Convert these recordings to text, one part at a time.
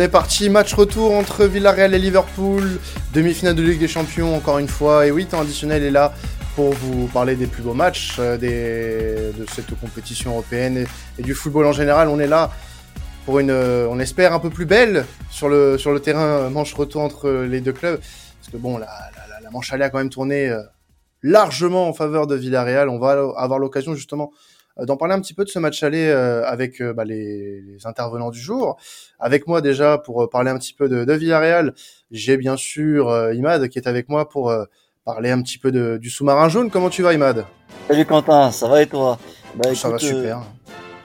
On est parti, match retour entre Villarreal et Liverpool, demi-finale de Ligue des Champions encore une fois. Et oui, temps additionnel est là pour vous parler des plus beaux matchs euh, de cette compétition européenne et, du football en général. On est là pour une, euh, on espère, un peu plus belle sur le, sur le terrain euh, manche retour entre les deux clubs. Parce que bon, la, la manche allée a quand même tourné largement en faveur de Villarreal. On va avoir l'occasion justement d'en parler un petit peu de ce match aller euh, avec euh, bah, les, les, intervenants du jour. Avec moi déjà pour parler un petit peu de, de Villarreal, j'ai bien sûr Imad qui est avec moi pour parler un petit peu de, du sous-marin jaune. Comment tu vas Imad? Salut Quentin, ça va et toi? Bah, Ça va super.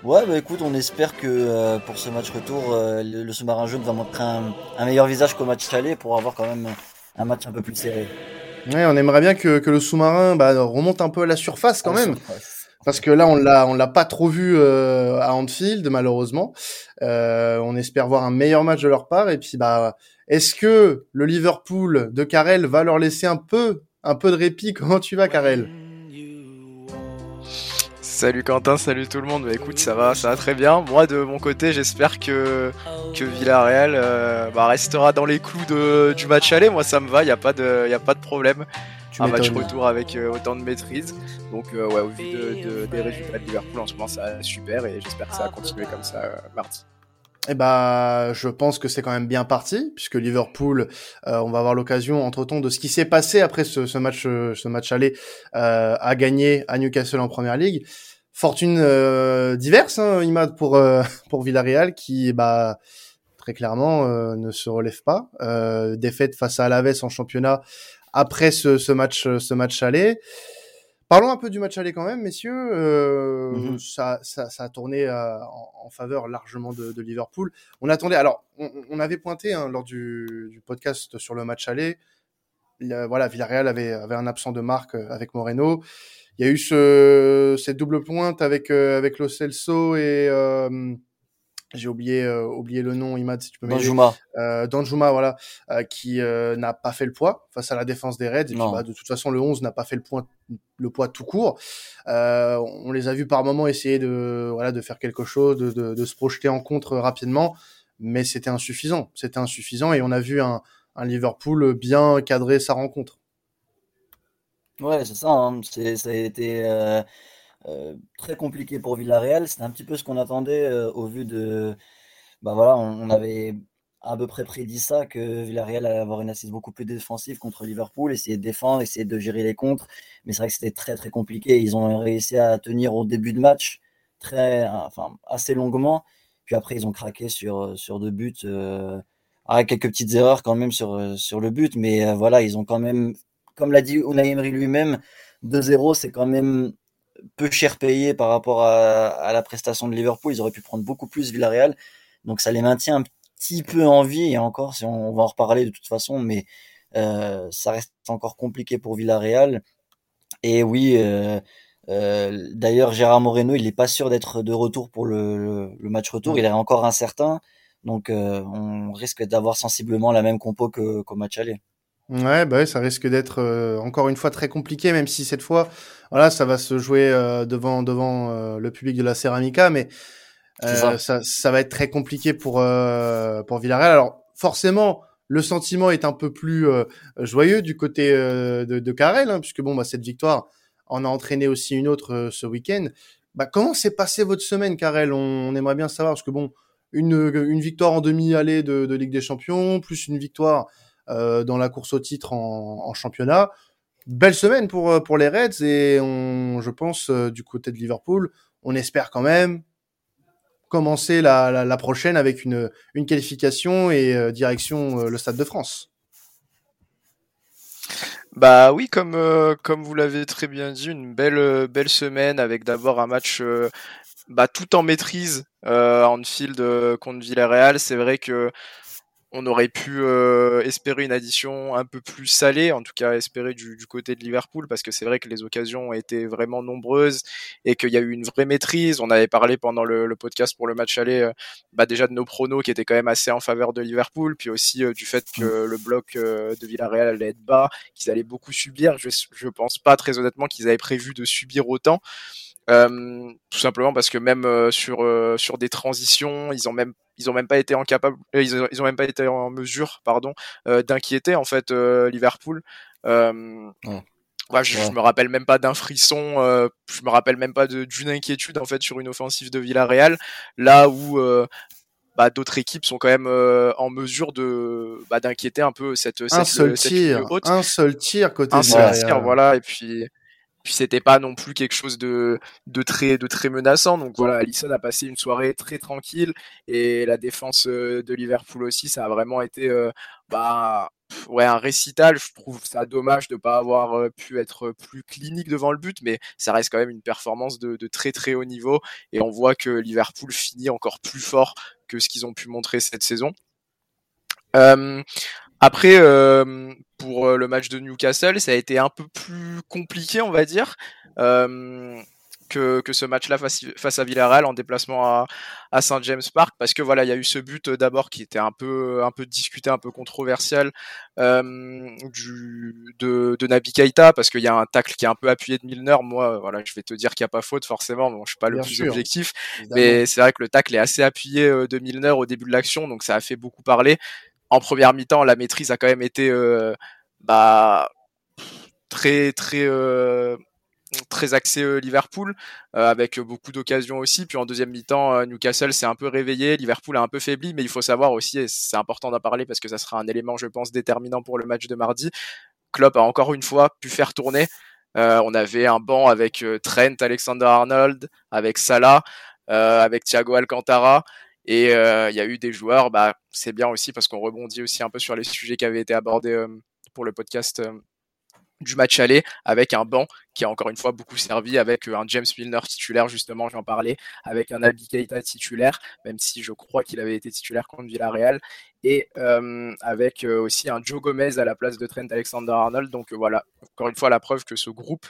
Ouais, bah écoute, on espère que pour ce match retour, le, sous-marin jaune va montrer un, un meilleur visage qu'au match aller pour avoir quand même un match un peu plus serré. Ouais, on aimerait bien que, que le sous-marin bah, remonte un peu à la surface quand même. Parce que là, on l'a, on l'a pas trop vu euh, à Anfield, malheureusement. Euh, on espère voir un meilleur match de leur part. Et puis, bah, est-ce que le Liverpool de Carrel va leur laisser un peu, un peu de répit? Comment tu vas, Carrel Salut Quentin, salut tout le monde. Bah, écoute, ça va, ça va très bien. Moi, de mon côté, j'espère que que Villarreal euh, bah, restera dans les clous de, du match aller. Moi, ça me va. Il y a pas de, y a pas de problème un match retour avec euh, autant de maîtrise. Donc euh, ouais, au vu de, des résultats de Liverpool en ce moment, ça super et j'espère que ça va continuer comme ça euh, mardi. Eh bah, je pense que c'est quand même bien parti, puisque Liverpool, on va avoir l'occasion, entre-temps, de ce qui s'est passé après ce, ce match, ce match aller, euh, à gagner à Newcastle en Première Ligue. Fortune diverse, hein, Imad, pour pour Villarreal, qui, bah, très clairement, ne se relève pas. défaite face à Alaves en championnat après ce, ce match, ce match aller. Parlons un peu du match aller quand même, messieurs. Euh, mhm. ça, ça, ça, a tourné euh, en, faveur largement de, de, Liverpool. On attendait. Alors, on, on avait pointé hein, lors du, du, podcast sur le match aller. voilà, Villarreal avait, avait un absent de marque euh, avec Moreno. Il y a eu ce, cette double pointe avec euh, avec Lo Celso et j'ai oublié euh, oublié le nom Imad si tu peux Danjuma. Euh, Danjuma voilà euh, qui euh, n'a pas fait le poids face à la défense des Reds. Et puis, bah, de toute façon le 11 n'a pas fait le point le poids tout court. Euh, on les a vus par moments essayer de voilà de faire quelque chose de, de, de se projeter en contre rapidement. Mais c'était insuffisant. C'était insuffisant et on a vu un, un Liverpool bien cadrer sa rencontre. Ouais c'est ça hein. c'est ça a été euh, euh, très compliqué pour Villarreal. C'était un petit peu ce qu'on attendait euh, au vu de. Bah voilà, on, avait à peu près prédit ça, que Villarreal allait avoir une assise beaucoup plus défensive contre Liverpool, essayer de défendre, essayer de gérer les contres. Mais c'est vrai que c'était très très compliqué. Ils ont réussi à tenir au début de match très, enfin, assez longuement. Puis après, ils ont craqué sur, sur deux buts. Euh, avec quelques petites erreurs quand même sur, sur le but. Mais voilà, ils ont quand même, comme l'a dit Unai Emery lui-même, 2-0, c'est quand même peu cher payé par rapport à, la prestation de Liverpool. Ils auraient pu prendre beaucoup plus Villarreal. Donc ça les maintient un petit peu en vie. Et encore, si on, va en reparler de toute façon, mais euh, ça reste encore compliqué pour Villarreal. Et oui, euh, euh, d'ailleurs, Gérard Moreno, il n'est pas sûr d'être de retour pour le, match retour. Il est encore incertain. Donc on risque d'avoir sensiblement la même compo qu'au match aller. Ouais, bah ça risque d'être euh, encore une fois très compliqué, même si cette fois, voilà, ça va se jouer euh, devant devant euh, le public de la Ceramica, mais ça. ça. Ça, va être très compliqué pour pour Villarreal. Alors forcément, le sentiment est un peu plus joyeux du côté de, de Carrel, hein, puisque bon, bah cette victoire en a entraîné aussi une autre ce week-end. Bah comment s'est passé votre semaine, Carrel? On, on, aimerait bien savoir, parce que bon, une une victoire en demi-allée de, de Ligue des Champions, plus une victoire euh, dans la course au titre en, championnat. Belle semaine pour, euh, pour les Reds et on, je pense euh, du côté de Liverpool, on espère quand même commencer la, la, prochaine avec une, une qualification et direction le Stade de France. Bah oui, comme euh, comme vous l'avez très bien dit, une belle belle semaine avec d'abord un match euh, bah, tout en maîtrise euh, Anfield contre Villarreal. C'est vrai que on aurait pu euh, espérer une addition un peu plus salée, en tout cas espérer du, côté de Liverpool, parce que c'est vrai que les occasions ont été vraiment nombreuses et qu'il y a eu une vraie maîtrise. On avait parlé pendant le, podcast pour le match aller, euh, bah déjà de nos pronos qui étaient quand même assez en faveur de Liverpool, puis aussi euh, du fait que le bloc de Villarreal allait être bas, qu'ils allaient beaucoup subir. Je, je pense pas très honnêtement qu'ils avaient prévu de subir autant. Tout simplement parce que même sur sur des transitions, ils ont même ils ont même pas été incapables, ils, ont, ils ont même pas été en mesure, pardon, d'inquiéter en fait Liverpool. Euh, Ouais, je, me rappelle même pas d'un frisson, euh, je me rappelle même pas d'une inquiétude en fait sur une offensive de Villarreal, là où euh, bah, d'autres équipes sont quand même euh, en mesure de bah, d'inquiéter un peu cette, un cette, seul tir, haute. un seul tir côté un seul tir, voilà, et puis puis c'était pas non plus quelque chose de, très de très menaçant. Donc voilà Alisson a passé une soirée très tranquille et la défense de Liverpool aussi ça a vraiment été bah ouais, un récital, je trouve ça dommage de pas avoir pu être plus clinique devant le but, mais ça reste quand même une performance de, très très haut niveau. Et on voit que Liverpool finit encore plus fort que ce qu'ils ont pu montrer cette saison. après, pour le match de Newcastle, ça a été un peu plus compliqué, on va dire que, que ce match-là face, face, à Villarreal en déplacement à, à Saint James Park. Parce que voilà il y a eu ce but euh, d'abord qui était un peu un peu discuté un peu controversial euh, du, de, de Naby Keita parce qu'il y a un tacle qui est un peu appuyé de Milner. Moi voilà je vais te dire qu'il n'y a pas faute forcément. Bon je suis pas le plus objectif mais c'est vrai que le tacle est assez appuyé euh, de Milner au début de l'action donc ça a fait beaucoup parler en première mi-temps la maîtrise a quand même été euh, bah très très euh, très euh, Liverpool avec beaucoup d'occasions aussi. Puis en deuxième mi-temps, Newcastle s'est un peu réveillé, Liverpool a un peu faibli, mais il faut savoir aussi, et c'est important d'en parler parce que ça sera un élément, je pense, déterminant pour le match de mardi. Klopp a encore une fois pu faire tourner. on avait un banc avec Trent, Alexander-Arnold, avec Salah, avec Thiago Alcantara. Et il y a eu des joueurs, bah, c'est bien aussi parce qu'on rebondit aussi un peu sur les sujets qui avaient été abordés pour le podcast du match aller avec un banc qui a encore une fois beaucoup servi avec euh, un James Milner titulaire justement j'en parlais avec un Abi titulaire même si je crois qu'il avait été titulaire contre Villarreal et euh, avec euh, aussi un Joe Gomez à la place de Trent Alexander-Arnold. Donc voilà encore une fois la preuve que ce groupe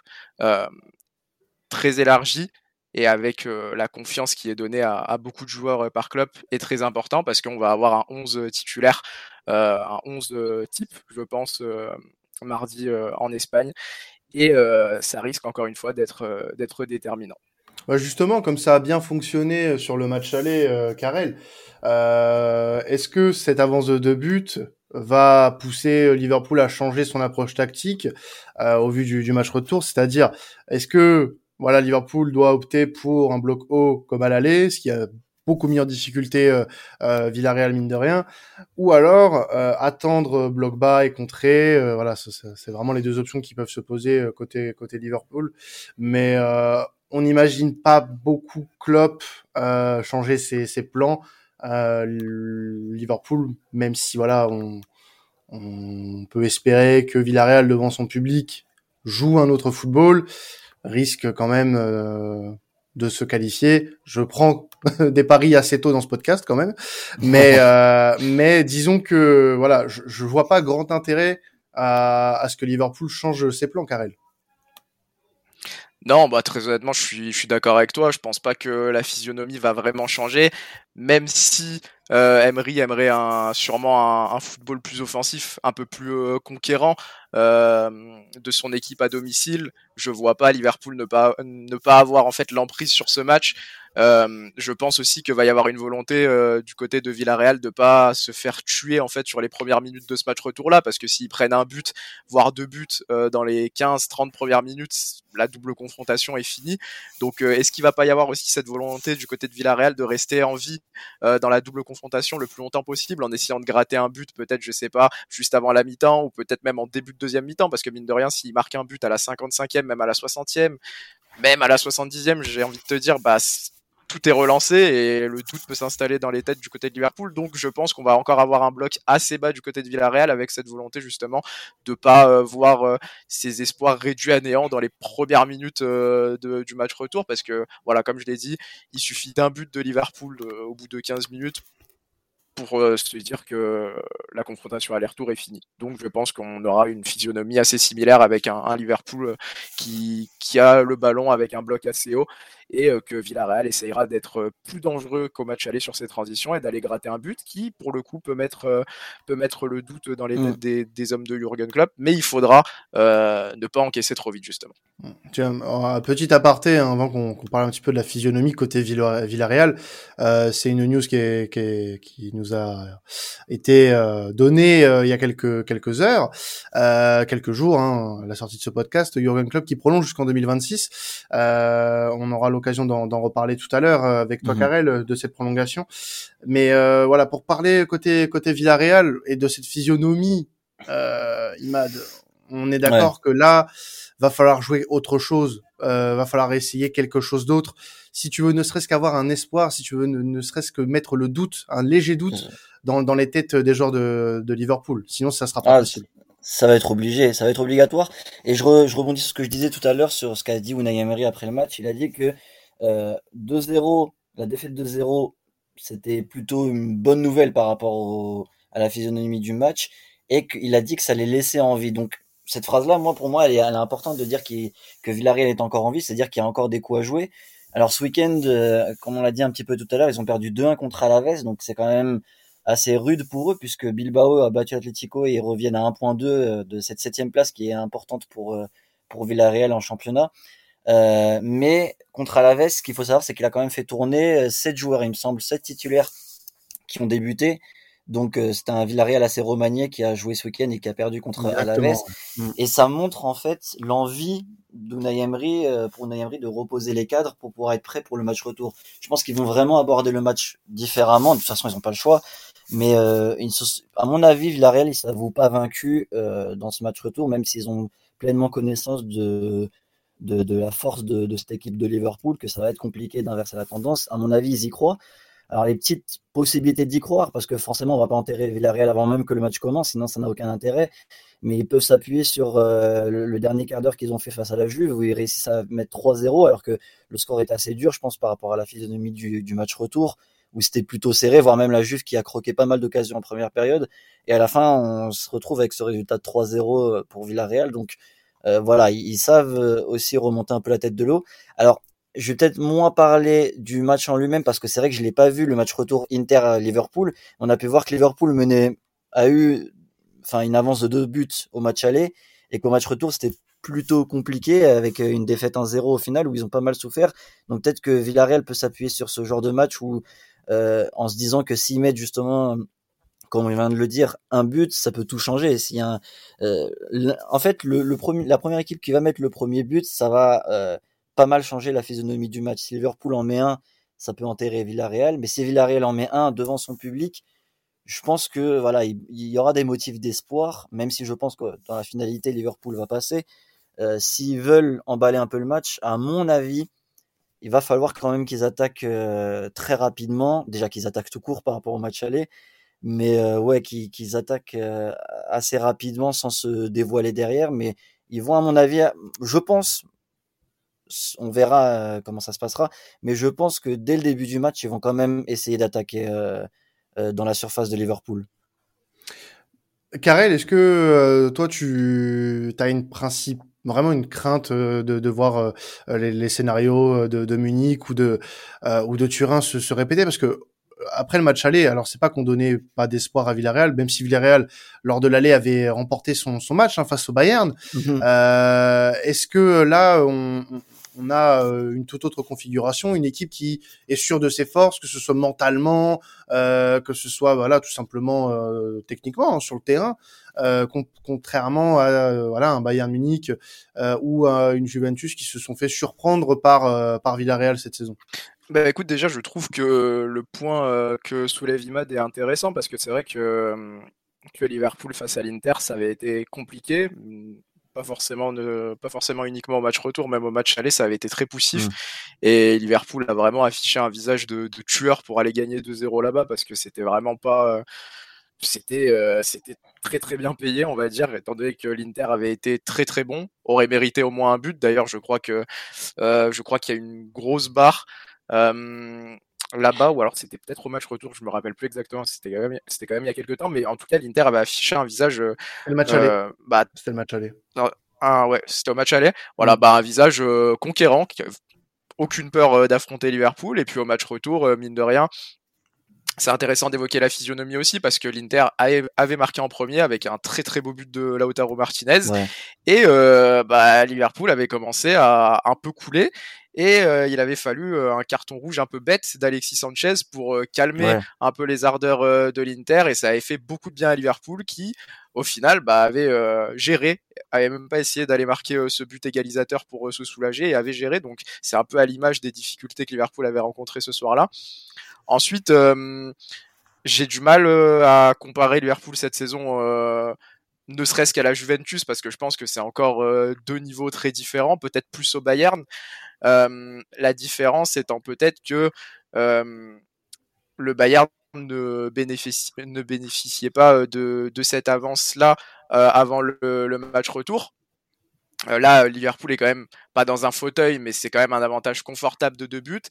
très élargi et avec la confiance qui est donnée à, beaucoup de joueurs par club est très important parce qu'on va avoir un 11 titulaire un 11 type je pense mardi euh, en Espagne. Et euh, ça risque encore une fois d'être euh, d'être déterminant. Justement, comme ça a bien fonctionné sur le match aller, euh, Karel, euh, est-ce que cette avance de deux buts va pousser Liverpool à changer son approche tactique euh, au vu du match retour? C'est-à-dire, est-ce que voilà, Liverpool doit opter pour un bloc haut comme à l'aller, ce qui a beaucoup mis en difficulté euh, euh, Villarreal mine de rien, ou alors euh, attendre bloc bas et contrer. Euh, voilà, c'est vraiment les deux options qui peuvent se poser côté côté Liverpool. Mais on n'imagine pas beaucoup Klopp changer ses, ses plans. Liverpool, même si voilà, on, on peut espérer que Villarreal devant son public joue un autre football, risque quand même de se qualifier. Je prends des paris assez tôt dans ce podcast quand même, mais euh, mais disons que voilà, je, je vois pas grand intérêt à, à ce que Liverpool change ses plans, Karel. Non, bah très honnêtement, je suis, je suis d'accord avec toi. Je pense pas que la physionomie va vraiment changer, même si euh, Emery aimerait un, sûrement un, un, football plus offensif, un peu plus euh, conquérant euh, de son équipe à domicile. Je vois pas Liverpool ne pas ne pas avoir en fait l'emprise sur ce match. Euh, je pense aussi que va y avoir une volonté euh, du côté de Villarreal de pas se faire tuer en fait sur les premières minutes de ce match retour là parce que s'ils prennent un but voire deux buts dans les 15 30 premières minutes la double confrontation est finie donc est-ce qu'il va pas y avoir aussi cette volonté du côté de Villarreal de rester en vie dans la double confrontation le plus longtemps possible en essayant de gratter un but peut-être je sais pas juste avant la mi-temps ou peut-être même en début de deuxième mi-temps parce que mine de rien s'il marque un but à la 55e même à la 60e même à la 70e j'ai envie de te dire bah tout est relancé et le doute peut s'installer dans les têtes du côté de Liverpool. Donc je pense qu'on va encore avoir un bloc assez bas du côté de Villarreal avec cette volonté justement de pas euh, voir euh, ses espoirs réduits à néant dans les premières minutes euh, du match retour parce que voilà comme je l'ai dit, il suffit d'un but de Liverpool euh, au bout de 15 minutes pour euh, se dire que la confrontation aller-retour est finie. Donc je pense qu'on aura une physionomie assez similaire avec un, Liverpool euh, qui, qui, a le ballon avec un bloc assez haut et euh, que Villarreal essayera d'être plus dangereux qu'au match aller sur ces transitions et d'aller gratter un but qui pour le coup peut mettre, peut mettre le doute dans les têtes mm. des, hommes de Jurgen Klopp mais il faudra ne pas encaisser trop vite justement. Tiens, un petit aparté hein, avant qu'on parle un petit peu de la physionomie côté Villarreal, c'est une news qui, est, qui, qui nous a été euh, donné euh, il y a quelques quelques heures, euh, quelques jours, hein, la sortie de ce podcast, Jurgen Club qui prolonge jusqu'en 2026. on aura l'occasion d'en reparler tout à l'heure avec toi, mmh. de cette prolongation. Mais voilà, pour parler côté côté Villarreal et de cette physionomie, Imad, on est d'accord que là, va falloir jouer autre chose, va falloir essayer quelque chose d'autre si tu veux ne serait-ce qu'avoir un espoir, si tu veux ne, serait-ce que mettre le doute, un léger doute dans, dans les têtes des joueurs de, de Liverpool. Sinon, ça sera pas ah, possible. Ça va être obligé, ça va être obligatoire. Et je, rebondis sur ce que je disais tout à l'heure sur ce qu'a dit Unai Emery après le match. Il a dit que euh, 2-0, la défaite de 0, c'était plutôt une bonne nouvelle par rapport à la physionomie du match et qu'il a dit que ça les laissait en vie. Donc cette phrase-là, moi, pour moi, elle est, elle est importante de dire que Villarreal est encore en vie, c'est-à-dire qu'il y a encore des coups à jouer. Alors ce week-end, euh, comme on l'a dit un petit peu tout à l'heure, ils ont perdu 2-1 contre Alaves, donc c'est quand même assez rude pour eux puisque Bilbao a battu Atletico et ils reviennent à 1.2 euh, de cette septième place qui est importante pour euh, pour Villarreal en championnat. Euh, mais contre Alaves, ce qu'il faut savoir, c'est qu'il a quand même fait tourner 7 joueurs, il me semble, 7 titulaires qui ont débuté. Donc euh, c'est un Villarreal assez remanié qui a joué ce week-end et qui a perdu contre Alaves. Mm. Et ça montre en fait l'envie d'Unai Emery euh, pour Unai Emery de reposer les cadres pour pouvoir être prêt pour le match retour. Je pense qu'ils vont vraiment aborder le match différemment. De toute façon, ils n'ont pas le choix. Mais euh, à mon avis, Villarreal, ne s'avouent pas vaincus euh, dans ce match retour, même s'ils ont pleinement connaissance de, de, la force de, cette équipe de Liverpool, que ça va être compliqué d'inverser la tendance. À mon avis, ils y croient. Alors les petites possibilités d'y croire, parce que forcément on va pas enterrer Villarreal avant même que le match commence, sinon ça n'a aucun intérêt. Mais ils peuvent s'appuyer sur euh, le, dernier quart d'heure qu'ils ont fait face à la Juve, où ils réussissent à mettre 3-0, alors que le score est assez dur, je pense, par rapport à la physionomie du match retour, où c'était plutôt serré, voire même la Juve qui a croqué pas mal d'occasions en première période. Et à la fin, on se retrouve avec ce résultat de 3-0 pour Villarreal. Donc euh, voilà, ils, savent aussi remonter un peu la tête de l'eau. Alors je vais peut-être moins parler du match en lui-même parce que c'est vrai que je l'ai pas vu le match retour Inter Liverpool. On a pu voir que Liverpool menait a eu enfin une avance de deux buts au match aller et qu'au match retour c'était plutôt compliqué avec une défaite 1-0 au final où ils ont pas mal souffert. Donc peut-être que Villarreal peut s'appuyer sur ce genre de match où euh, en se disant que s'ils mettent justement comme on vient de le dire, un but, ça peut tout changer. S'il y a un, euh, en fait, la première équipe qui va mettre le premier but, ça va euh, pas mal changé la physionomie du match. Si Liverpool en met un, ça peut enterrer Villarreal, mais si Villarreal en met un devant son public, je pense que voilà, il, y aura des motifs d'espoir, même si je pense que dans la finalité Liverpool va passer. Euh, S'ils veulent emballer un peu le match, à mon avis, il va falloir quand même qu'ils attaquent euh, très rapidement. Déjà qu'ils attaquent tout court par rapport au match aller, mais euh, ouais, qu'ils attaquent euh, assez rapidement sans se dévoiler derrière. Mais ils vont, à mon avis, je pense, on verra comment ça se passera. Mais je pense que dès le début du match, ils vont quand même essayer d'attaquer dans la surface de Liverpool. Karel, est-ce que toi, tu as une principe vraiment une crainte de, voir les, scénarios de, Munich ou de ou de Turin se, répéter parce que après le match aller, alors c'est pas qu'on donnait pas d'espoir à Villarreal, même si Villarreal lors de l'aller avait remporté son, match hein, face au Bayern. Mmh est-ce que là on, on a euh, une toute autre configuration, une équipe qui est sûre de ses forces, que ce soit mentalement, euh, que ce soit voilà tout simplement euh, techniquement hein, sur le terrain, contrairement à voilà un Bayern Munich ou à une Juventus qui se sont fait surprendre par par Villarreal cette saison. Bah écoute, déjà, je trouve que le point que soulève Imad est intéressant parce que c'est vrai que, que Liverpool face à l'Inter, ça avait été compliqué pas forcément pas forcément uniquement au match retour, même au match aller, ça avait été très poussif. Mm. Et Liverpool a vraiment affiché un visage de, tueur pour aller gagner 2-0 là-bas parce que c'était vraiment pas, euh, c'était euh, c'était très très bien payé, on va dire, étant donné que l'Inter avait été très très bon, aurait mérité au moins un but. D'ailleurs, je crois que euh, je crois qu'il y a une grosse barre. Là-bas, ou alors c'était peut-être au match retour, je me rappelle plus exactement, c'était quand, même, c'était quand même il y a quelques temps, mais en tout cas, l'Inter avait affiché un visage. le match aller. Bah, c'était le match aller. Ah ouais, c'était au match aller. Voilà, mm. bah un visage conquérant, qui, aucune peur d'affronter Liverpool, et puis au match retour, mine de rien, c'est intéressant d'évoquer la physionomie aussi parce que l'Inter avait marqué en premier avec un très très beau but de Lautaro Martinez et euh, bah, Liverpool avait commencé à un peu couler et euh, il avait fallu euh, un carton rouge un peu bête d'Alexis Sanchez pour calmer un peu les ardeurs de l'Inter. Et ça avait fait beaucoup de bien à Liverpool qui au final bah, avait géré, avait même pas essayé d'aller marquer ce but égalisateur pour se soulager et avait géré. Donc c'est un peu à l'image des difficultés que Liverpool avait rencontrées ce soir-là. Ensuite, euh, j'ai du mal euh, à comparer Liverpool cette saison euh, ne serait-ce qu'à la Juventus parce que je pense que c'est encore deux niveaux très différents, peut-être plus au Bayern. la différence étant peut-être que le Bayern ne, ne bénéficiait pas de, cette avance-là avant le, match retour. là, Liverpool est quand même pas dans un fauteuil, mais c'est quand même un avantage confortable de deux buts.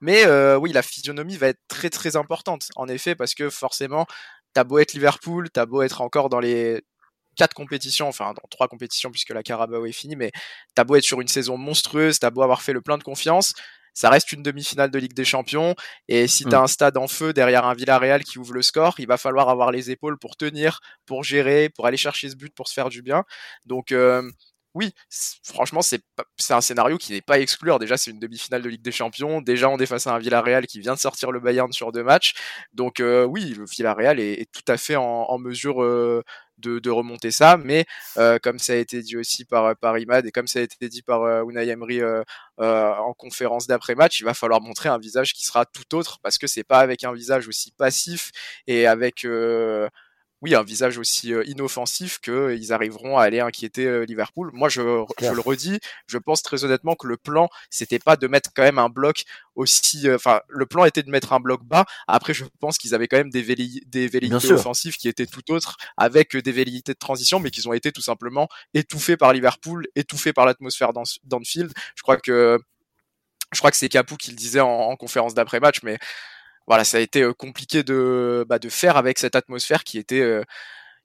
Mais euh, oui, la physionomie va être très très importante, en effet, parce que forcément, t'as beau être Liverpool, t'as beau être encore dans les quatre compétitions, enfin dans trois compétitions puisque la Carabao est finie, mais t'as beau être sur une saison monstrueuse, t'as beau avoir fait le plein de confiance, ça reste une demi-finale de Ligue des Champions. Et si tu as mm. un stade en feu derrière un Villarreal qui ouvre le score, il va falloir avoir les épaules pour tenir, pour gérer, pour aller chercher ce but, pour se faire du bien. Donc euh, oui, franchement, c'est un scénario qui n'est pas exclu. exclure. Déjà, c'est une demi-finale de Ligue des Champions. Déjà, on est face à un Villarreal qui vient de sortir le Bayern sur deux matchs. Donc, euh, oui, le Villarreal est, est, tout à fait en, mesure euh, de, remonter ça. Mais euh, comme ça a été dit aussi par, par Imad et comme ça a été dit par Unai Emery en conférence d'après-match, il va falloir montrer un visage qui sera tout autre parce que c'est pas avec un visage aussi passif et avec oui, un visage aussi inoffensif qu'ils arriveront à aller inquiéter Liverpool. Moi, je, je, le redis, je pense très honnêtement que le plan, c'était pas de mettre quand même un bloc aussi. Enfin, le plan était de mettre un bloc bas. Après, je pense qu'ils avaient quand même des, des velléités offensives qui étaient tout autres, avec des velléités de transition, mais qui ont été tout simplement étouffées par Liverpool, étouffées par l'atmosphère dans, dans le field. Je crois que je crois que c'est Capou qui le disait en, en conférence d'après-match, mais voilà, ça a été compliqué de, bah, de faire avec cette atmosphère qui était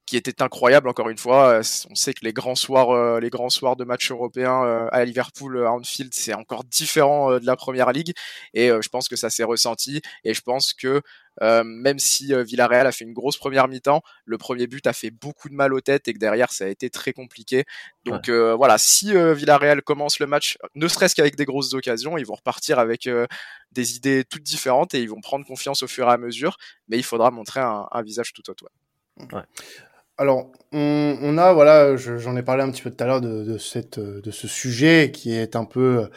qui était incroyable encore une fois. On sait que les grands soirs, les grands soirs de matchs européens à Liverpool, à Anfield, c'est encore différent de la première ligue. Et je pense que ça s'est ressenti. Et je pense que même si Villarreal a fait une grosse première mi-temps, le premier but a fait beaucoup de mal aux têtes et que derrière ça a été très compliqué. Donc voilà, si Villarreal commence le match, ne serait-ce qu'avec des grosses occasions, ils vont repartir avec des idées toutes différentes et ils vont prendre confiance au fur et à mesure. Mais il faudra montrer un, visage tout autre. Ouais. Alors, on, a, voilà, j'en ai parlé un petit peu tout à l'heure de, cette, de ce sujet qui est un peu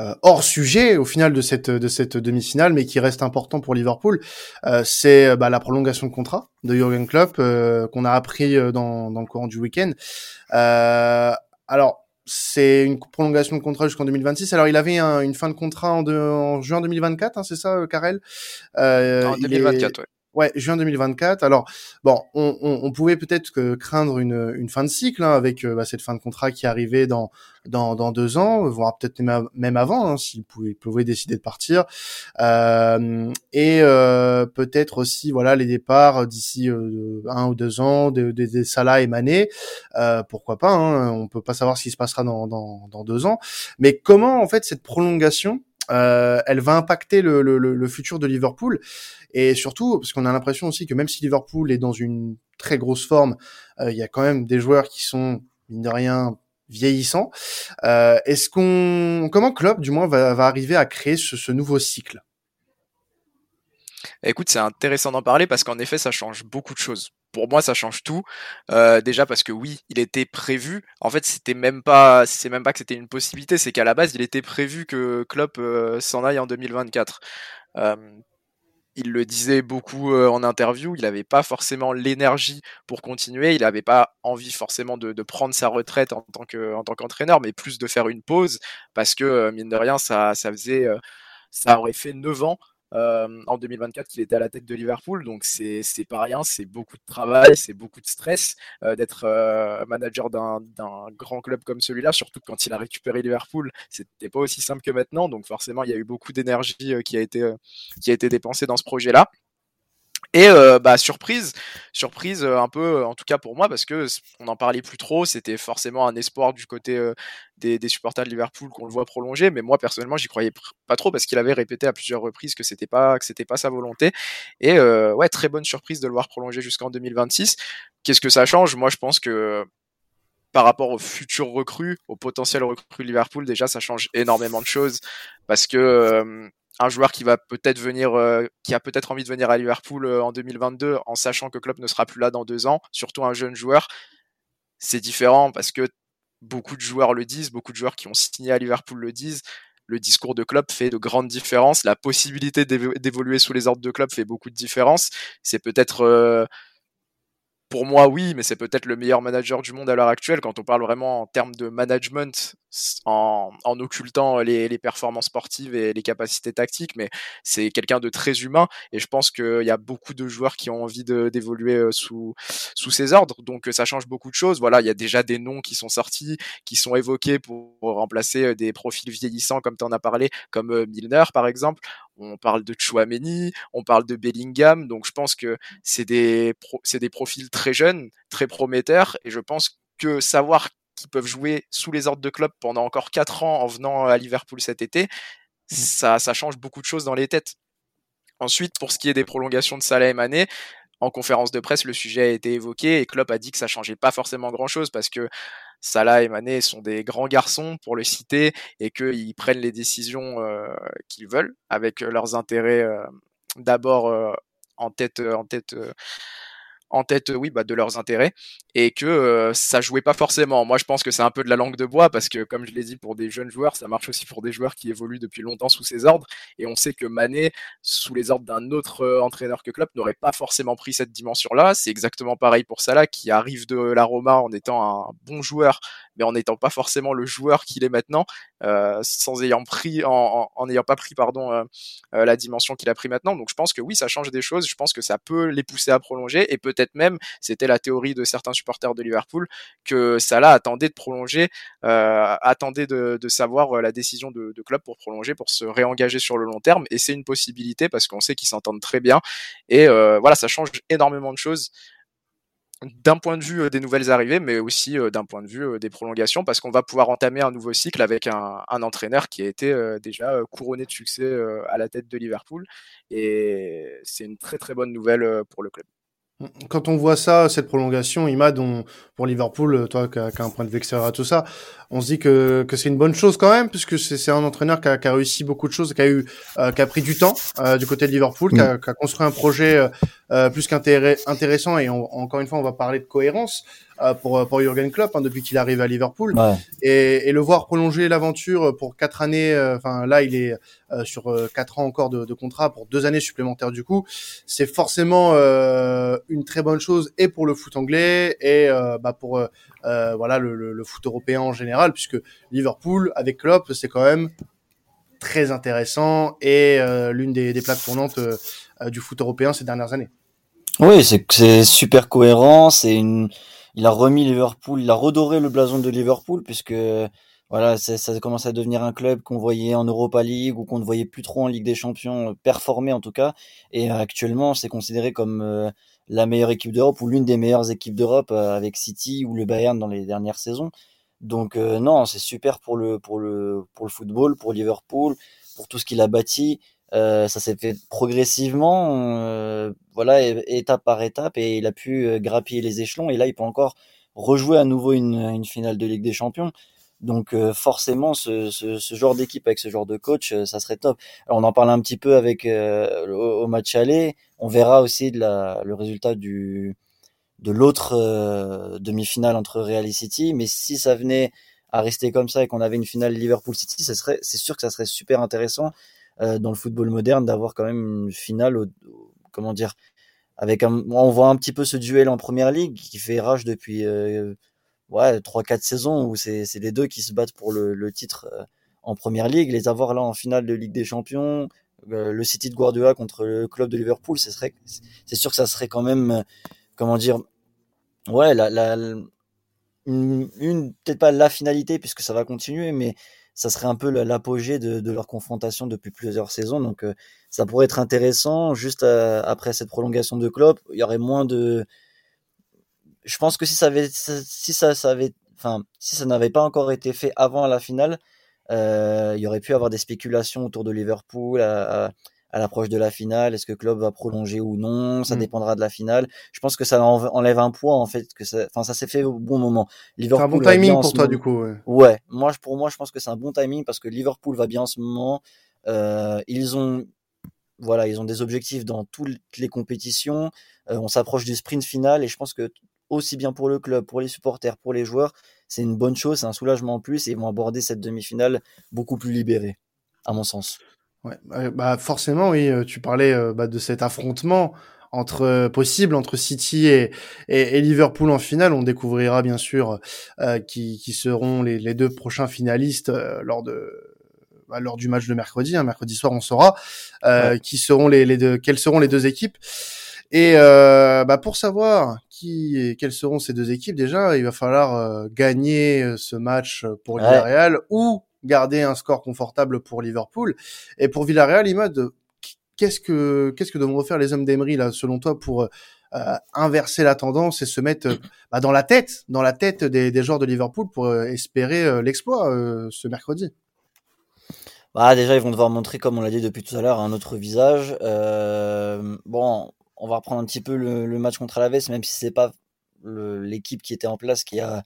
euh, hors sujet au final de cette, de cette demi-finale, mais qui reste important pour Liverpool. Euh, c'est bah, la prolongation de contrat de Jurgen Klopp euh, qu'on a appris dans, dans le courant du week-end. alors, c'est une prolongation de contrat jusqu'en 2026. Alors, il avait une fin de contrat en, en juin 2024, hein, c'est ça, Karel? En 2024, ouais. Ouais, juin 2024. Alors, bon, on, pouvait peut-être craindre une, fin de cycle hein, avec euh, bah, cette fin de contrat qui arrivait dans deux ans, voire peut-être même avant, hein, s'il pouvait, décider de partir. Euh, et euh, peut-être aussi, voilà, les départs d'ici un ou deux ans, des de, de Salah et Mané. Pourquoi pas hein, On peut pas savoir ce qui se passera dans deux ans. Mais comment, en fait, cette prolongation euh, elle va impacter le, le, le, futur de Liverpool. Et surtout parce qu'on a l'impression aussi que même si Liverpool est dans une très grosse forme, euh, il y a quand même des joueurs qui sont mine de rien vieillissants. Euh, Est-ce qu'on comment Klopp du moins va, arriver à créer ce, ce nouveau cycle? Écoute, c'est intéressant d'en parler parce qu'en effet, ça change beaucoup de choses pour moi ça change tout. Euh, déjà parce que oui il était prévu. En fait c'était même pas c'est même pas que c'était une possibilité c'est qu'à la base il était prévu que Klopp euh, s'en aille en 2024 euh, il le disait beaucoup en interview, il n'avait pas forcément l'énergie pour continuer, il n'avait pas envie forcément de, prendre sa retraite en tant que en tant qu'entraîneur, mais plus de faire une pause parce que mine de rien ça ça faisait ça aurait fait 9 ans en 2024 qu'il était à la tête de Liverpool. Donc c'est pas rien, c'est beaucoup de travail, c'est beaucoup de stress d'être manager d'un grand club comme celui-là, surtout quand il a récupéré Liverpool, c'était pas aussi simple que maintenant. Donc forcément, il y a eu beaucoup d'énergie qui a été qui a été dépensée dans ce projet-là. Et euh, bah surprise, surprise euh, un peu, en tout cas pour moi, parce que on n'en parlait plus trop. C'était forcément un espoir du côté euh, des, des, supporters de Liverpool qu'on le voit prolonger, mais moi personnellement, j'y croyais pas trop parce qu'il avait répété à plusieurs reprises que c'était pas que c'était pas sa volonté. Et ouais, très bonne surprise de le voir prolonger jusqu'en 2026. Qu'est-ce que ça change? Moi, je pense que par rapport aux futurs recrues, aux potentiels recrues de Liverpool, déjà ça change énormément de choses parce que un joueur qui va peut-être venir, euh, qui a peut-être envie de venir à Liverpool euh, en 2022 en sachant que Klopp ne sera plus là dans deux ans, surtout un jeune joueur, c'est différent parce que beaucoup de joueurs le disent, beaucoup de joueurs qui ont signé à Liverpool le disent. Le discours de Klopp fait de grandes différences. La possibilité d'évoluer sous les ordres de Klopp fait beaucoup de différences. C'est peut-être euh, pour moi, oui, mais c'est peut-être le meilleur manager du monde à l'heure actuelle quand on parle vraiment en termes de management, en, en occultant les, les, performances sportives et les capacités tactiques. Mais c'est quelqu'un de très humain et je pense qu'il y a beaucoup de joueurs qui ont envie d'évoluer euh, sous, sous ses ordres. Donc ça change beaucoup de choses. Voilà, il y a déjà des noms qui sont sortis, qui sont évoqués pour remplacer euh, des profils vieillissants, comme tu en as parlé, comme euh, Milner par exemple on parle de Chouameni, on parle de Bellingham, donc je pense que c'est des, c'est des profils très jeunes, très prometteurs, et je pense que savoir qu'ils peuvent jouer sous les ordres de club pendant encore 4 ans en venant à Liverpool cet été, mmh. ça, ça change beaucoup de choses dans les têtes. Ensuite, pour ce qui est des prolongations de Salah et Mané, en conférence de presse, le sujet a été évoqué et Klopp a dit que ça changeait pas forcément grand chose parce que Salah et Mané sont des grands garçons, pour le citer, et qu'ils prennent les décisions euh, qu'ils veulent, avec leurs intérêts euh, d'abord euh, en tête, en tête en tête oui bah, de leurs intérêts et que euh, ça jouait pas forcément. Moi je pense que c'est un peu de la langue de bois parce que comme je l'ai dit pour des jeunes joueurs, ça marche aussi pour des joueurs qui évoluent depuis longtemps sous ses ordres et on sait que Mané sous les ordres d'un autre euh, entraîneur que Klopp n'aurait pas forcément pris cette dimension là, c'est exactement pareil pour Salah qui arrive de la Roma en étant un bon joueur mais en n'étant pas forcément le joueur qu'il est maintenant, euh, sans ayant pris, en, en, ayant pas pris pardon euh, la dimension qu'il a pris maintenant. Donc je pense que oui, ça change des choses. Je pense que ça peut les pousser à prolonger et peut-être même, c'était la théorie de certains supporters de Liverpool, que Salah attendait de prolonger, euh, attendait de, savoir la décision de, club pour prolonger, pour se réengager sur le long terme. Et c'est une possibilité parce qu'on sait qu'ils s'entendent très bien. Et voilà, ça change énormément de choses d'un point de vue euh, des nouvelles arrivées, mais aussi euh, d'un point de vue euh, des prolongations, parce qu'on va pouvoir entamer un nouveau cycle avec un entraîneur qui a été déjà couronné de succès à la tête de Liverpool. Et c'est une très très bonne nouvelle pour le club. Quand on voit ça, cette prolongation, Imad, on, pour Liverpool, toi qui as, un point de vue extérieur à tout ça, on se dit que, que c'est une bonne chose quand même, puisque c'est un entraîneur qui a, qui a, réussi beaucoup de choses, qui a eu, euh, qui a pris du temps euh, du côté de Liverpool, qui, a, mm. qui, a, construit un projet euh, plus qu'intéressant. Et encore une fois, on va parler de cohérence. Euh, pour pour Jurgen Klopp hein, depuis qu'il arrive à Liverpool et, et, le voir prolonger l'aventure pour quatre années. Euh, enfin là, il est euh, sur quatre ans encore de, de, contrat pour deux années supplémentaires du coup. C'est forcément une très bonne chose et pour le foot anglais et bah pour voilà le, le, le, foot européen en général puisque Liverpool avec Klopp c'est quand même très intéressant et l'une des, des plaques tournantes du foot européen ces dernières années. Oui, c'est super cohérent, c'est une il a remis Liverpool, il a redoré le blason de Liverpool puisque voilà, ça commence à devenir un club qu'on voyait en Europa League ou qu'on ne voyait plus trop en Ligue des Champions euh, performer en tout cas. Et euh, actuellement, c'est considéré comme euh, la meilleure équipe d'Europe ou l'une des meilleures équipes d'Europe avec City ou le Bayern dans les dernières saisons. Donc non, c'est super pour le pour le pour le football, pour Liverpool, pour tout ce qu'il a bâti. Euh, ça s'est fait progressivement, euh, voilà, étape par étape, et il a pu euh, grappiller les échelons. Et là, il peut encore rejouer à nouveau une, une finale de Ligue des Champions. Donc forcément, ce, ce, ce genre d'équipe avec ce genre de coach, ça serait top. Alors, on en parle un petit peu avec au, match aller. On verra aussi de la, le résultat du de l'autre demi-finale entre Real et City. Mais si ça venait à rester comme ça et qu'on avait une finale Liverpool City, ça serait, c'est sûr que ça serait super intéressant euh, dans le football moderne d'avoir quand même une finale, comment dire, avec un, on voit un petit peu ce duel en première ligue qui fait rage depuis euh, ouais trois quatre saisons où c'est les deux qui se battent pour le, titre euh, en première ligue, les avoir là en finale de Ligue des Champions le City de Guardiola contre le club de Liverpool, c'est sûr que ça serait quand même, comment dire, ouais, la, une, peut-être pas la finalité puisque ça va continuer, mais ça serait un peu l'apogée de, leur confrontation depuis plusieurs saisons. Donc euh, ça pourrait être intéressant. Juste euh, après cette prolongation de Klopp, il y aurait moins de. Je pense que si ça avait, si ça, n'avait pas encore été fait avant la finale, euh, il y aurait pu avoir des spéculations autour de Liverpool. L'approche de la finale Est-ce que club va prolonger ou non Ça mm. dépendra de la finale. Je pense que ça enlève un poids en fait. Que ça, enfin, ça s'est fait au bon moment. C'est un bon timing pour toi du coup. Ouais. ouais. Moi, pour moi, je pense que c'est un bon timing parce que Liverpool va bien en ce moment. Euh, ils ont voilà, ils ont des objectifs dans toutes les compétitions. Euh, on s'approche du sprint final et je pense que aussi bien pour le club, pour les supporters, pour les joueurs, c'est une bonne chose, c'est un soulagement en plus et ils vont aborder cette demi-finale beaucoup plus libérés, à mon sens. Ouais, bah, forcément, oui. Euh, tu parlais euh, bah, de cet affrontement entre euh, possible entre City et, et, Liverpool en finale. On découvrira bien sûr qui, qui, seront les, les, deux prochains finalistes lors de bah, lors du match de mercredi. Hein, mercredi soir, on saura qui seront les, les deux, quelles seront les deux équipes. Et bah, pour savoir qui et quelles seront ces deux équipes, déjà, il va falloir gagner ce match pour Villarreal ou garder un score confortable pour Liverpool. Et pour Villarreal, Imad, qu'est-ce que qu'est-ce que devront faire les hommes d'Emery là, selon toi, pour euh, inverser la tendance et se mettre euh, bah, dans la tête, dans la tête des, des joueurs de Liverpool pour euh, espérer l'exploit ce mercredi? Bah, déjà, ils vont devoir montrer, comme on l'a dit depuis tout à l'heure, un autre visage. bon, on va reprendre un petit peu le, match contre Alaves, même si c'est pas l'équipe qui était en place qui a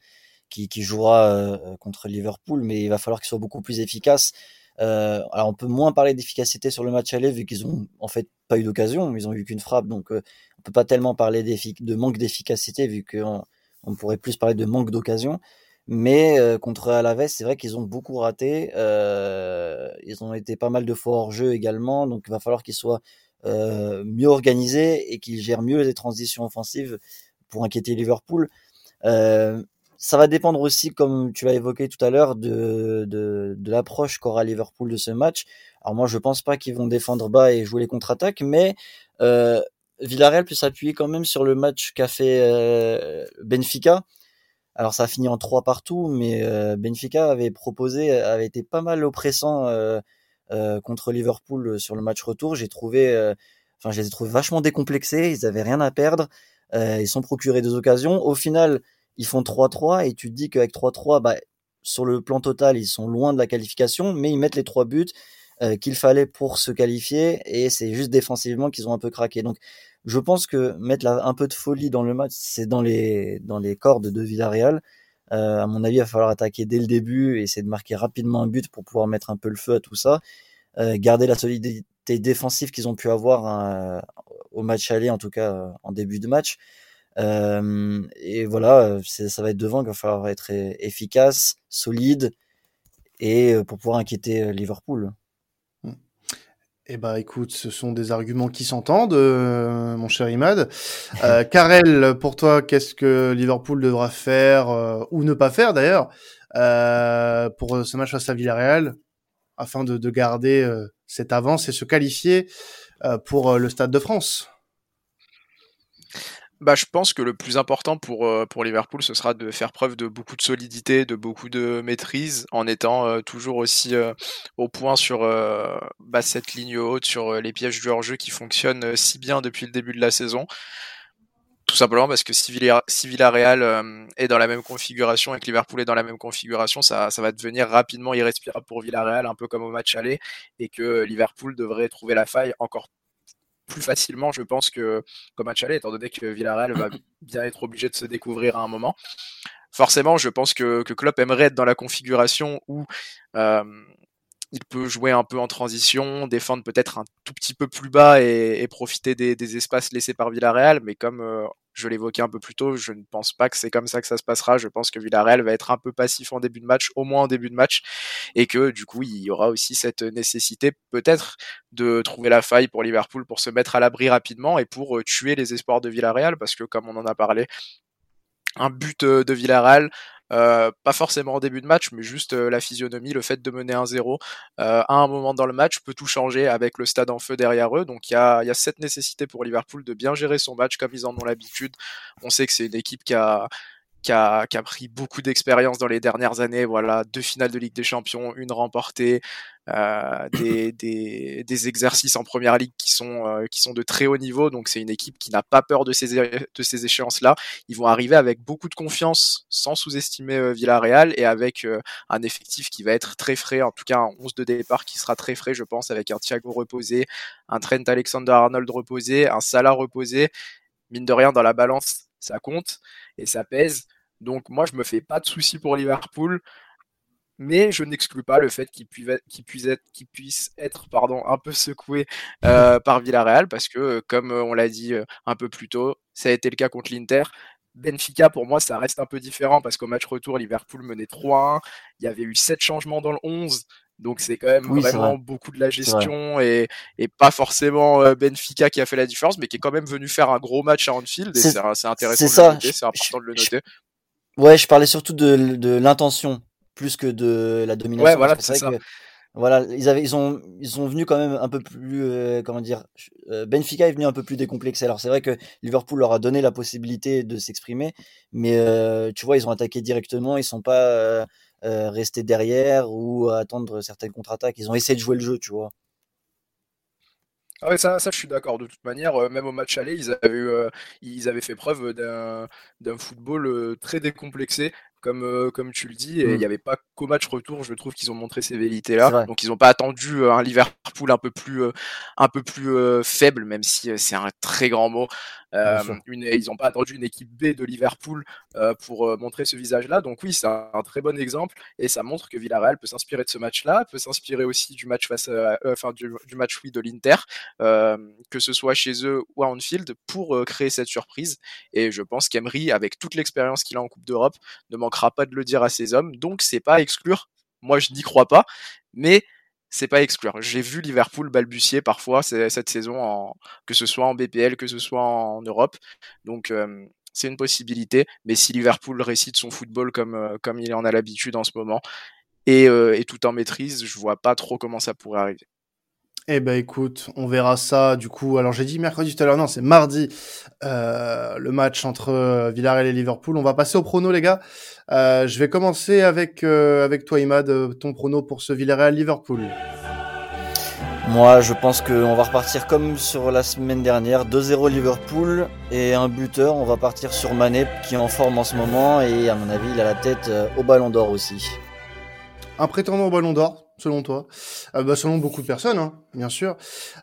qui, jouera euh, contre Liverpool, mais il va falloir qu'il soit beaucoup plus efficace. Euh, alors on peut moins parler d'efficacité sur le match aller vu qu'ils ont en fait pas eu d'occasion, ils ont eu qu'une frappe, donc euh, on peut pas tellement parler de manque d'efficacité vu qu'on on pourrait plus parler de manque d'occasion. Mais contre Alaves, c'est vrai qu'ils ont beaucoup raté. ils ont été pas mal de fois hors jeu également, donc il va falloir qu'ils soient mieux organisés et qu'ils gèrent mieux les transitions offensives pour inquiéter Liverpool. Euh, ça va dépendre aussi, comme tu l'as évoqué tout à l'heure, de, l'approche qu'aura Liverpool de ce match. Alors moi, je pense pas qu'ils vont défendre bas et jouer les contre-attaques, mais euh, Villarreal peut s'appuyer quand même sur le match qu'a fait euh, Benfica. Alors ça a fini en 3 partout, mais euh, Benfica avait proposé, avait été pas mal oppressant contre Liverpool sur le match retour. J'ai trouvé, enfin je les ai trouvés vachement décomplexés, ils avaient rien à perdre, ils sont procurés des occasions. Au final, ils font 3-3 et tu te dis qu'avec 3-3, bah, sur le plan total, ils sont loin de la qualification, mais ils mettent les trois buts euh, qu'il fallait pour se qualifier et c'est juste défensivement qu'ils ont un peu craqué. Donc, je pense que mettre un peu de folie dans le match, c'est dans les, dans les cordes de Villarreal. Euh, à mon avis, il va falloir attaquer dès le début et essayer de marquer rapidement un but pour pouvoir mettre un peu le feu à tout ça. Euh, garder la solidité défensive qu'ils ont pu avoir hein, au match aller, en tout cas en début de match. Euh, et voilà, ça va être devant qu'il va falloir être efficace, solide, et pour pouvoir inquiéter Liverpool. Mmh. Eh ben, écoute, ce sont des arguments qui s'entendent, mon cher Imad. Euh, Karel, pour toi, qu'est-ce que Liverpool devra faire ou ne pas faire d'ailleurs pour ce match face à Villarreal, afin de, de garder cette avance et se qualifier pour le Stade de France? Bah, je pense que le plus important pour, euh, pour Liverpool, ce sera de faire preuve de beaucoup de solidité, de beaucoup de maîtrise, en étant euh, toujours aussi euh, au point sur bah, cette ligne haute, sur les pièges du hors-jeu qui fonctionnent si bien depuis le début de la saison. Tout simplement parce que si, Villarreal est dans la même configuration et que Liverpool est dans la même configuration, ça, ça va devenir rapidement irrespirable pour Villarreal, un peu comme au match aller, et que Liverpool devrait trouver la faille encore plus facilement, je pense, que comme match aller, étant donné que Villarreal va bien être obligé de se découvrir à un moment. Forcément, je pense que, que Klopp aimerait être dans la configuration où euh, il peut jouer un peu en transition, défendre peut-être un tout petit peu plus bas et, profiter des, espaces laissés par Villarreal. Mais comme euh, je l'évoquais un peu plus tôt, je ne pense pas que c'est comme ça que ça se passera. Je pense que Villarreal va être un peu passif en début de match, au moins en début de match, et que du coup il y aura aussi cette nécessité peut-être de trouver la faille pour Liverpool pour se mettre à l'abri rapidement et pour euh, tuer les espoirs de Villarreal, parce que comme on en a parlé, un but euh, de Villarreal pas forcément en début de match, mais juste la physionomie, le fait de mener un 0 à un moment dans le match peut tout changer avec le stade en feu derrière eux. Donc il y a, y a cette nécessité pour Liverpool de bien gérer son match comme ils en ont l'habitude. On sait que c'est une équipe qui a qui a, qui a pris beaucoup d'expérience dans les dernières années. Voilà, deux finales de Ligue des Champions, une remportée, euh, des, des, des, exercices en première ligue qui sont, euh, qui sont de très haut niveau. Donc c'est une équipe qui n'a pas peur de ces, de ces échéances-là. Ils vont arriver avec beaucoup de confiance, sans sous-estimer euh, Villarreal et avec un effectif qui va être très frais. En tout cas, un 11 de départ qui sera très frais, je pense, avec un Thiago reposé, un Trent Alexander-Arnold reposé, un Salah reposé. Mine de rien, dans la balance, ça compte et ça pèse. Donc moi, je me fais pas de soucis pour Liverpool, mais je n'exclus pas le fait qu'il puisse être, puisse être pardon, un peu secoué euh, par Villarreal, parce que, comme on l'a dit euh, un peu plus tôt, ça a été le cas contre l'Inter. Benfica, pour moi, ça reste un peu différent parce qu'au match retour, Liverpool menait 3-1. Il y avait eu 7 changements dans le 11. Donc c'est quand même vraiment beaucoup de la gestion et, et, pas forcément euh, Benfica qui a fait la différence, mais qui est quand même venu faire un gros match à Anfield et c'est intéressant. C'est ça. C'est important de le noter. Ouais, je parlais surtout de, de l'intention plus que de la domination. Ouais, voilà, c'est ça. Que, voilà, ils avaient, ils ont, ils sont venus quand même un peu plus, euh, comment dire, euh, Benfica est venu un peu plus décomplexé. Alors c'est vrai que Liverpool leur a donné la possibilité de s'exprimer, mais euh, tu vois, ils ont attaqué directement, ils sont pas restés derrière ou à attendre certaines contre-attaques. Ils ont essayé de jouer le jeu, tu vois. Ah ouais, ça, ça, je suis d'accord. De toute manière, même au match aller, ils avaient, ils avaient fait preuve d'un, d'un football très décomplexé comme, euh, comme tu le dis, et il n'y mmh. avait pas qu'au match retour, je trouve qu'ils ont montré ces vérités-là. Donc ils n'ont pas attendu euh, un Liverpool un peu plus, euh, un peu plus faible, même si c'est un très grand mot. Une, ils n'ont pas attendu une équipe B de Liverpool pour montrer ce visage-là. Donc oui, c'est un, très bon exemple et ça montre que Villarreal peut s'inspirer de ce match-là, peut s'inspirer aussi du match face, enfin du, du, match oui de l'Inter, que ce soit chez eux ou à Anfield, pour créer cette surprise. Et je pense qu'Emery, avec toute l'expérience qu'il a en Coupe d'Europe, ne manque pas de le dire à ses hommes. Donc c'est pas exclure. Moi je n'y crois pas, mais c'est pas exclure. J'ai vu Liverpool balbutier parfois cette saison, que ce soit en BPL, que ce soit en Europe. Donc c'est une possibilité. Mais si Liverpool récite son football comme, euh, il en a l'habitude en ce moment et, euh, et tout en maîtrise, je vois pas trop comment ça pourrait arriver. Eh ben écoute, on verra ça du coup. Alors j'ai dit mercredi tout à l'heure, non c'est mardi euh, le match entre euh, Villarreal et Liverpool. On va passer au prono les gars. Euh, je vais commencer avec euh, avec toi Imad, ton prono pour ce Villarreal Liverpool. Moi je pense qu'on va repartir comme sur la semaine dernière, 2-0 Liverpool et un buteur. On va partir sur Mané qui est en forme en ce moment et à mon avis il a la tête au Ballon d'Or aussi. Un prétendant au Ballon d'Or selon toi euh, bah, Selon beaucoup de personnes, hein, bien sûr.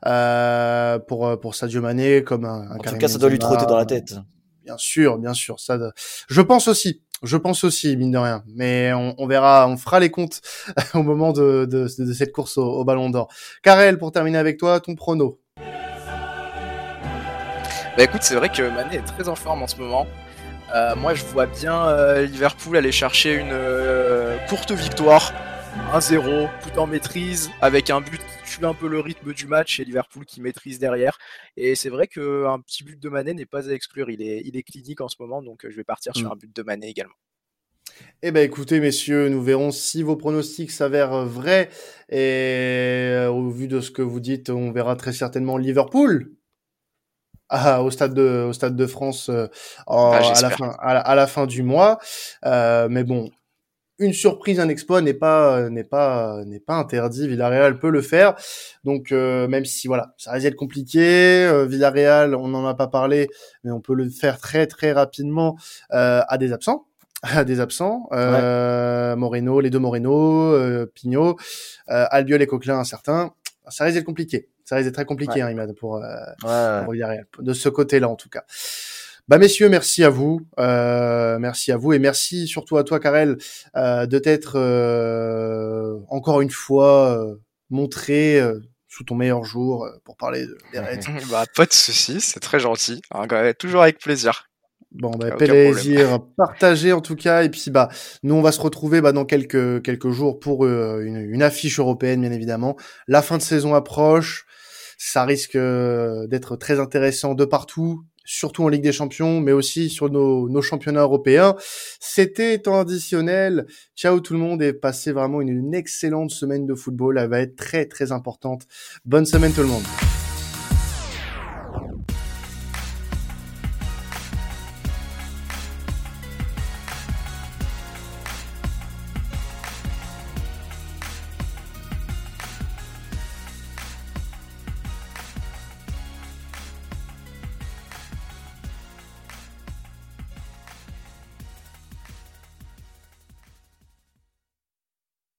Euh, pour euh, pour Sadio Mané, comme un, un En tout cas, ça doit lui trotter dans la tête. Bien sûr, bien sûr. Ça, je pense aussi. Je pense aussi, mine de rien. Mais on, on verra, on fera les comptes au moment de, de, de cette course au, au Ballon d'Or. Karel, pour terminer avec toi, ton prono. Bah écoute, c'est vrai que Mané est très en forme en ce moment. Euh, moi, je vois bien euh, Liverpool aller chercher une euh, courte victoire 1-0, tout en maîtrise, avec un but qui tue un peu le rythme du match et Liverpool qui maîtrise derrière. Et c'est vrai qu'un petit but de Mané n'est pas à exclure. Il est, il est clinique en ce moment, donc je vais partir sur mm. un but de Mané également. Eh ben écoutez messieurs, nous verrons si vos pronostics s'avèrent vrais et euh, au vu de ce que vous dites, on verra très certainement Liverpool ah, au stade de au stade de France euh, ah, à la fin à la, fin du mois. Euh, mais bon, une surprise, un exploit n'est pas n'est pas n'est pas interdit. Villarreal peut le faire. Donc euh, même si voilà, ça risque d'être compliqué. Euh, Villarreal, on n'en a pas parlé, mais on peut le faire très très rapidement euh, à des absents. À des absents, euh, Moreno, les deux Moreno, euh, Pignot, Albiol et Coquelin, certains. Ça risque d'être compliqué. Ça risque d'être très compliqué, hein, Imad, pour, pour Villarreal. De ce côté-là, en tout cas. Bah messieurs, merci à vous, euh, merci à vous et merci surtout à toi, Karel, euh, de t'être euh, encore une fois euh, montré euh, sous ton meilleur jour pour parler des Reds. bah pas de souci, c'est très gentil, hein, toujours avec plaisir. Bon, bah, plaisir partagé en tout cas. Et puis, bah, nous, on va se retrouver bah, dans quelques quelques jours pour une, une, affiche européenne, bien évidemment. La fin de saison approche ça risque euh, d'être très intéressant de partout. Surtout en Ligue des Champions, mais aussi sur nos, nos championnats européens. C'était temps additionnel. Ciao tout le monde et passez vraiment une, une excellente semaine de football. Elle va être très très importante. Bonne semaine tout le monde.